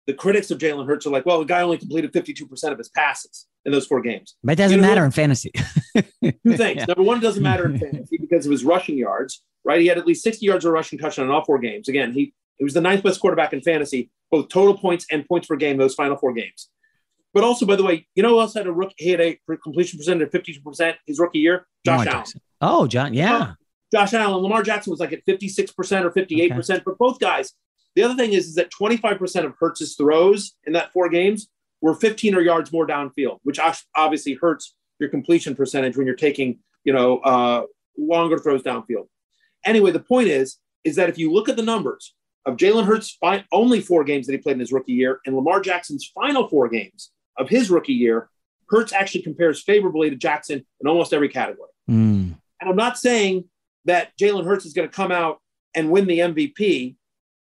the critics of Jalen Hurts are like, well, the guy only completed 52% of his passes in those four games. But it doesn't You know matter in fantasy. Two things. Yeah. Number one, it doesn't matter in fantasy because of his rushing yards, right? He had at least 60 yards of rushing touchdown in all four games. Again, he, he was the ninth best quarterback in fantasy, both total points and points per game, those final four games. But also, by the way, you know who else had a rookie? He had a completion percentage of 52% his rookie year? Josh Allen. Oh, John. Yeah. Josh Allen. Lamar Jackson was like at 56% or 58%. But both guys, the other thing is, is that 25% of Hurts's throws in that four games were 15 or yards more downfield, which obviously hurts your completion percentage when you're taking, you know, uh, longer throws downfield. Anyway, the point is, is that if you look at the numbers of Jalen Hurts' fi- only four games that he played in his rookie year and Lamar Jackson's final four games of his rookie year, Hurts actually compares favorably to Jackson in almost every category. Mm. And I'm not saying that Jalen Hurts is going to come out and win the MVP,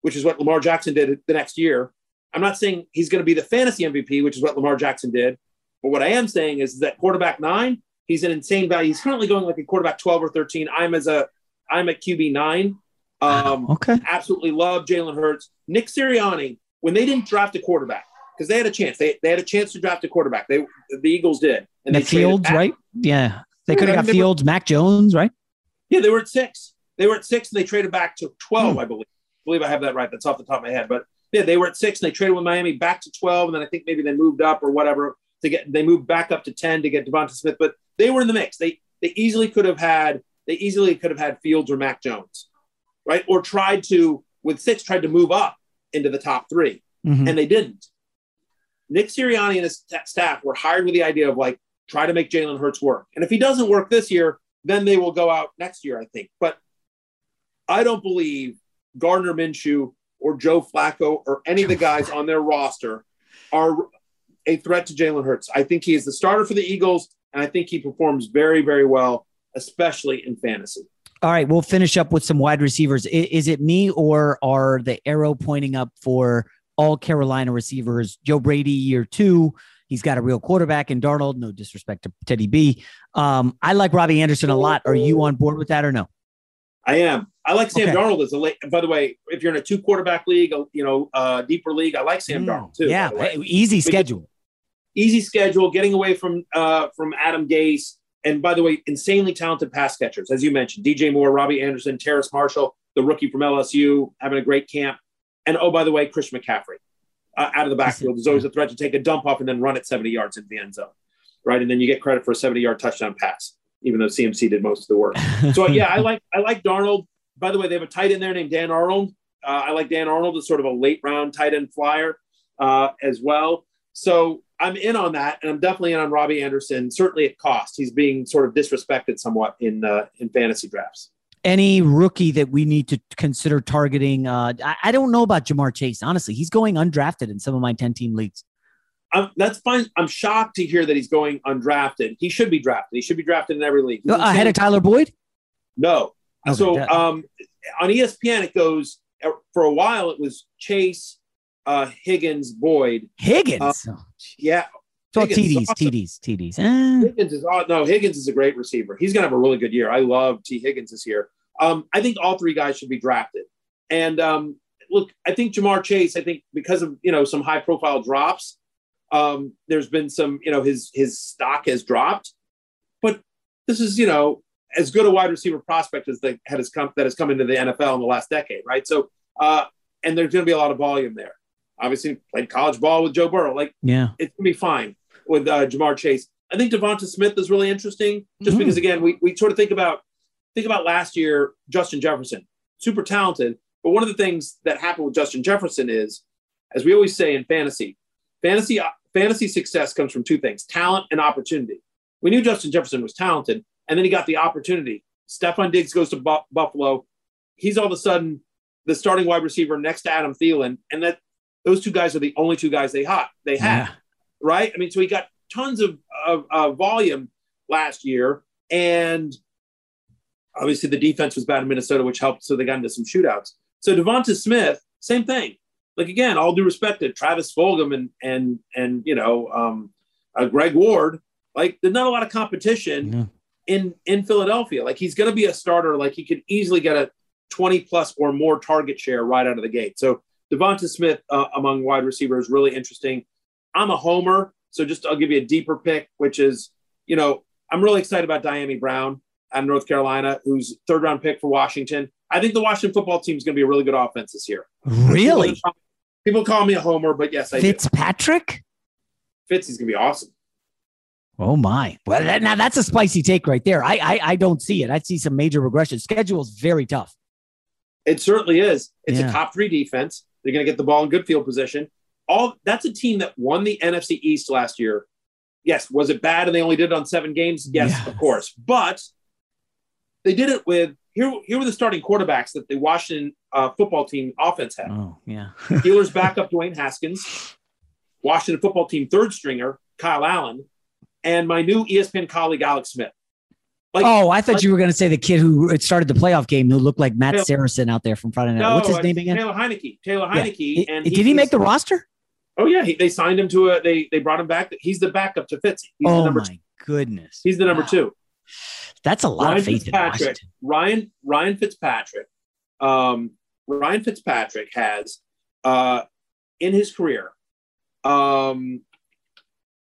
which is what Lamar Jackson did the next year. I'm not saying he's going to be the fantasy MVP, which is what Lamar Jackson did. But what I am saying is that quarterback nine, he's an insane value. He's currently going like a quarterback 12 or 13. I'm as a I'm at QB nine. Um, okay. Absolutely love Jalen Hurts. Nick Sirianni, when they didn't draft a quarterback, because they had a chance. They, they had a chance to draft a quarterback. They the Eagles did. And the Fields, right? Yeah. They could have got mean, they were- Fields, Mac Jones, right? Yeah, they were at six. They were at six, and they traded back to twelve. Hmm. I believe. I believe I have that right. That's off the top of my head. But yeah, they were at six, and they traded with Miami back to twelve, and then I think maybe they moved up or whatever to get. They moved back up to ten to get Devonta Smith, but they were in the mix. They they easily could have had. They easily could have had Fields or Mac Jones, right? Or tried to with six tried to move up into the top 3 Mhm. and they didn't. Nick Sirianni and his sta- staff were hired with the idea of like try to make Jalen Hurts work, and if he doesn't work this year, then they will go out next year, I think. But I don't believe Gardner Minshew or Joe Flacco or any of the guys on their roster are a threat to Jalen Hurts. I think he is the starter for the Eagles, and I think he performs very, very well, especially in fantasy. All right, we'll finish up with some wide receivers. Is, it me or are the arrow pointing up for all Carolina receivers? Joe Brady, year two. He's got a real quarterback in Darnold. No disrespect to Teddy B. Um, I like Robbie Anderson a lot. Are you on board with that or no? I am. I like Sam Okay. Darnold as a late. By the way, if you're in a two quarterback league, you know, uh, deeper league, I like Sam Darnold too. Mm, Yeah, the way. hey, easy Because- schedule. easy schedule, getting away from uh, from Adam Gase. and by the way, insanely talented pass catchers, as you mentioned, DJ Moore, Robbie Anderson, Terrace Marshall, the rookie from LSU, having a great camp. And oh, by the way, Chris McCaffrey uh, out of the backfield. There's always a threat to take a dump off and then run it 70 yards into the end zone, right? And then you get credit for a 70 yard touchdown pass, even though CMC did most of the work. So yeah, I like I like Darnold. By the way, they have a tight end there named Dan Arnold. Uh, I like Dan Arnold as sort of a late round tight end flyer uh, as well. So I'm in on that, and I'm definitely in on Robbie Anderson. Certainly at cost, he's being sort of disrespected somewhat in uh, in fantasy drafts. Any rookie that we need to consider targeting? Uh, I, I don't know about Ja'Marr Chase. Honestly, he's going undrafted in some of my 10 team leagues. Um, that's fine. I'm shocked to hear that he's going undrafted. He should be drafted. He should be drafted in every league. He's Uh, ahead of Tyler Boyd? No. Okay, so um, on ESPN, it goes uh, for a while. It was Chase, uh, Higgins, Boyd. Higgins. Uh, yeah. So TDs, awesome. TDs, TDs. Eh. Higgins is no Higgins is a great receiver. He's gonna have a really good year. I love Tee Higgins this year. Um, I think all three guys should be drafted. And um, look, I think Ja'Marr Chase. I think because of you know some high profile drops, um, there's been some you know his his stock has dropped. But this is you know as good a wide receiver prospect as that has come that has come into the NFL in the last decade, right? So uh, and there's going to be a lot of volume there. Obviously, played college ball with Joe Burrow. Like Yeah. it's gonna be fine with uh, Ja'Marr Chase. I think Devonta Smith is really interesting, just Mhm. because again we, we sort of think about think about last year Justin Jefferson, super talented, but one of the things that happened with Justin Jefferson is, as we always say in fantasy, fantasy fantasy success comes from two things: talent and opportunity. We knew Justin Jefferson was talented, and then he got the opportunity. Stefon Diggs goes to Bu- Buffalo. He's all of a sudden the starting wide receiver next to Adam Thielen, and that those two guys are the only two guys they hot they have right? I mean, so he got tons of, of uh, volume last year, and obviously the defense was bad in Minnesota, which helped. So they got into some shootouts. So Devonta Smith, same thing. Like again, all due respect to Travis Fulgham and and and you know um, uh, Greg Ward, like there's not a lot of competition in in Philadelphia. Like he's going to be a starter. Like he could easily get a 20 plus or more target share right out of the gate. So Devonta Smith uh, among wide receivers really interesting. I'm a homer, so just I'll give you a deeper pick, which is you know I'm really excited about Dyami Brown out of North Carolina, who's third round pick for Washington. I think the Washington football team is going to be a really good offense this year. Really? People, people call me a homer, but yes, I do. Fitzpatrick? Fitz is going to be awesome. Oh my! Well, that, now that's a spicy take right there. I, I I don't see it. I see some major regression. Schedule's very tough. It certainly is. It's Yeah. a top three defense. They're going to get the ball in good field position. All that's a team that won the NFC East last year. Yes, was it bad and they only did it on seven games? Yes, of course. But they did it with here. Here were the starting quarterbacks that the Washington uh, football team offense had. Oh yeah. Steelers backup Dwayne Haskins, Washington football team third stringer Kyle Allen, and my new ESPN colleague Alex Smith. Like, oh, I thought like- you were going to say the kid who started the playoff game who looked like Matt Taylor- Saracen out there from Friday Night. No, What's his name again? Taylor Heinicke. Taylor. Heinicke. And did he make the roster? Oh yeah, he, they signed him to a. They they brought him back. He's the backup to Fitzy. He's the oh number my two. goodness! He's the number two. That's a lot Ryan of faith in Fitzpatrick. Washington. Ryan Ryan Fitzpatrick. Um, Ryan Fitzpatrick has uh, in his career um,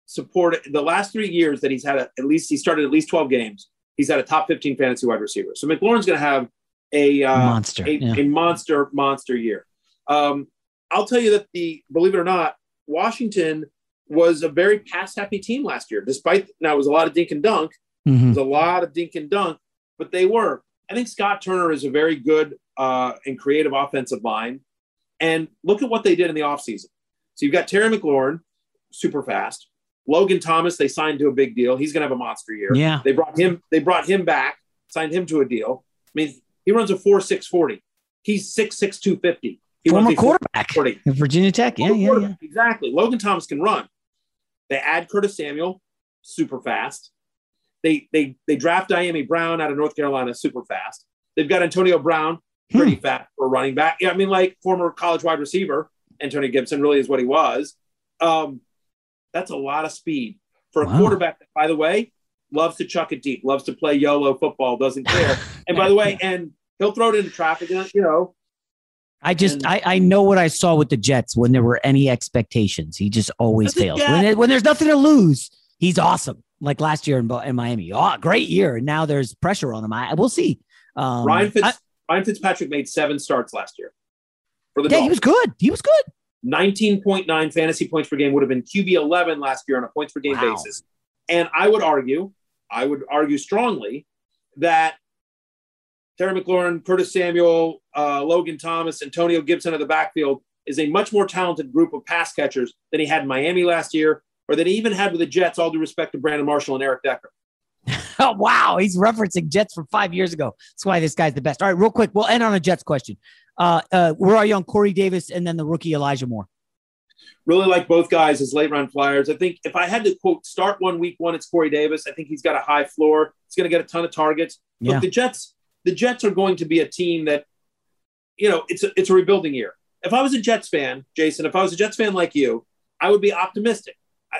supported the last three years that he's had a, at least he started at least twelve games. He's had a top fifteen fantasy wide receiver. So McLaurin's going to have a uh, Monster, a, yeah. a monster monster year. Um, I'll tell you that the believe it or not, Washington was a very pass happy team last year. Despite now it was a lot of dink and dunk. Mhm. It was a lot of dink and dunk, but they were. I think Scott Turner is a very good uh, and creative offensive line. And look at what they did in the offseason. So you've got Terry McLaurin, super fast. Logan Thomas, they signed to a big deal. He's going to have a monster year. Yeah. They brought him. They brought him back, signed him to a deal. I mean, he runs a four six forty. He's six six two fifty. He Former runs a quarterback 4.40. at Virginia Tech. Yeah, yeah, yeah. Exactly. Logan Thomas can run. They add Curtis Samuel, super fast. They they they draft Dyami Brown out of North Carolina, super fast. They've got Antonio Brown, pretty Hmm. fast for a running back. Yeah, I mean, like former college wide receiver, Antonio Gibson really is what he was. Um, that's a lot of speed for a Wow. quarterback that, by the way, loves to chuck it deep, loves to play YOLO football, doesn't care. and by the way, and he'll throw it into traffic, you know, I just I, I know what I saw with the Jets when there were any expectations. He just always fails. When, when there's nothing to lose, he's awesome. like last year in, in Miami. Oh, great year. And now there's pressure on him. I we'll see. Um, Ryan, Fitz, I- Ryan Fitzpatrick made seven starts last year for the yeah, he was good. He was good. 19.9 fantasy points per game would have been QB 11 last year on a points per game Wow. basis. And I would argue, I would argue strongly that Terry McLaurin, Curtis Samuel, uh, Logan Thomas, Antonio Gibson of the backfield is a much more talented group of pass catchers than he had in Miami last year, or that he even had with the Jets, all due respect to Brandon Marshall and Eric Decker. Oh, wow. He's referencing Jets from five years ago. That's why this guy's the best. All right, real quick. We'll end on a Jets question. Uh, uh, where are you on Corey Davis and then the rookie Elijah Moore? Really like both guys as late round flyers. I think if I had to quote start one week one, it's Corey Davis. I think he's got a high floor. He's going to get a ton of targets. Yeah. Look, the Jets, the Jets are going to be a team that, you know, it's a, it's a rebuilding year. If I was a Jets fan, Jason, if I was a Jets fan like you, I would be optimistic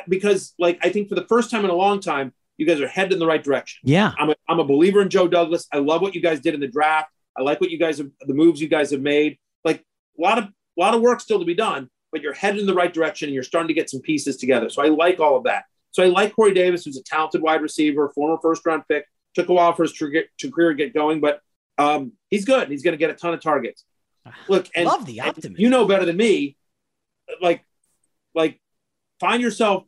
because, like, I think for the first time in a long time, you guys are headed in the right direction. Yeah. I'm a, I'm a believer in Joe Douglas. I love what you guys did in the draft. I like what you guys have, the moves you guys have made. Like a lot of, a lot of work still to be done, but you're headed in the right direction and you're starting to get some pieces together. So I like all of that. So I like Corey Davis, who's a talented wide receiver, former first round pick. Took a while for his career to career to get going, but um, he's good. He's going to get a ton of targets. Look, and Love the and optimism. You know better than me. Like, like, find yourself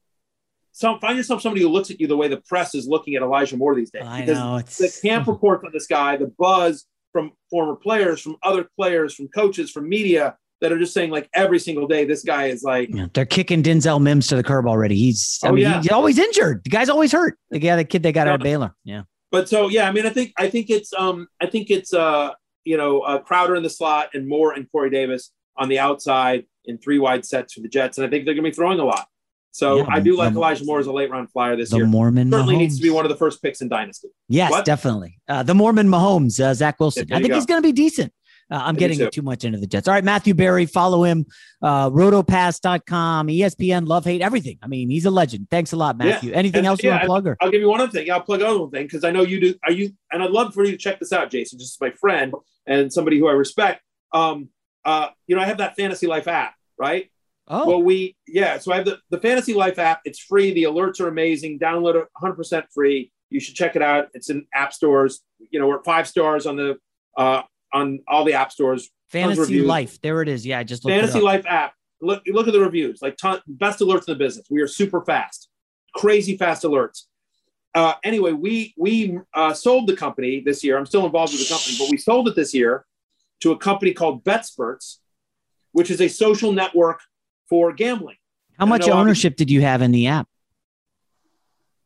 some find yourself somebody who looks at you the way the press is looking at Elijah Moore these days. I because know, it's- the camp reports on this guy, the buzz from former players, from other players, from coaches, from media that are just saying like every single day, this guy is like Yeah, they're kicking Denzel Mims to the curb already. He's, I Oh, mean, yeah. he's always injured. The guy's always hurt. The guy, the kid they got out of Baylor. Yeah. But so yeah, I mean, I think I think it's um I think it's uh you know uh, Crowder in the slot and Moore and Corey Davis on the outside in three wide sets for the Jets, and I think they're going to be throwing a lot. So Yeah, I do like the- Elijah Moore as a late round flyer this year. the year. Mormon certainly needs to be one of the first picks in Dynasty. Yes, What? definitely. Uh, the Mormon Mahomes, uh, Zach Wilson. Yeah, I think go. he's going to be decent. Uh, I'm getting too. too much into the Jets. All right, Matthew Berry, follow him. Uh, rotopass.com, ESPN, love, hate, everything. I mean, he's a legend. Thanks a lot, Matthew. Yeah. Anything And- else you want to plug? Or? I'll give you one other thing. I'll plug another thing because I know you do. Are you? And I'd love for you to check this out, Jason. Just my friend and somebody who I respect. Um, uh, you know, I have that Fantasy Life app, right? Oh, Well, we yeah. So I have the the Fantasy Life app. It's free. The alerts are amazing. Download it 100 percent free. You should check it out. It's in app stores. You know, we're at five stars on the uh on all the app stores. Fantasy. Life. There it is. Yeah, I just Fantasy. Life app. Look, look at the reviews. Like ton, best alerts in the business. We are super fast, crazy fast alerts. Uh, anyway, we we uh, sold the company this year. I'm still involved with the company, but we sold it this year to a company called BetSperts, which is a social network for gambling. How much ownership did you have in the app?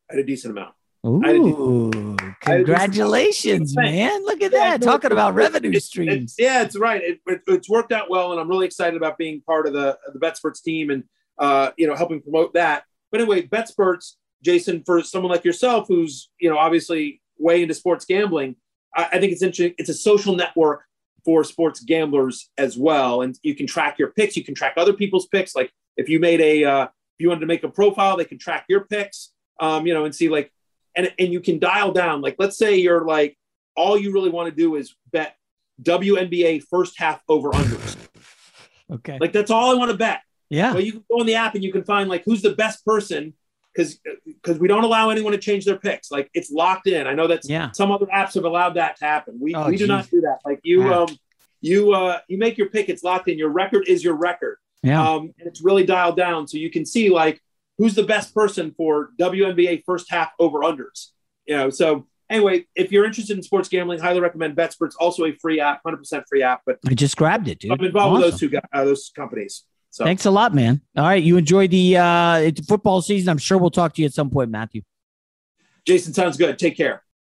I had a decent amount. Ooh, I had a decent- congratulations, man. Look at that. Talking about revenue It- it- streams. yeah, it's right. It, it- it's worked out well, and I'm really excited about being part of the the BetSperts team and uh, you know helping promote that. But anyway, BetSperts, Jason, for someone like yourself who's you know obviously way into sports gambling, I, I think it's interesting. It's a social network for sports gamblers as well, and you can track your picks. You can track other people's picks. Like if you made a uh, if you wanted to make a profile, they can track your picks. Um, you know, and see like and and you can dial down. Like let's say you're like all you really want to do is bet WNBA first half over unders. Okay. Like that's all I want to bet. Yeah. Well, you can go on the app and you can find like who's the best person because because we don't allow anyone to change their picks. Like it's locked in. I know that Yeah. some other apps have allowed that to happen. We Oh, we do not do that. Like you um you uh you make your pick. It's locked in. Your record is your record. Yeah. Um, and it's really dialed down so you can see like who's the best person for WNBA first half over unders. You know, so anyway, if you're interested in sports gambling, highly recommend BetSperts. Also a free app, 100% free app. But I just grabbed it, dude. I'm involved with those two guys, uh, those companies. So Thanks a lot, man. All right. You enjoy the uh, it's football season. I'm sure we'll talk to you at some point, Matthew. Jason, sounds good. Take care.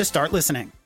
to start listening.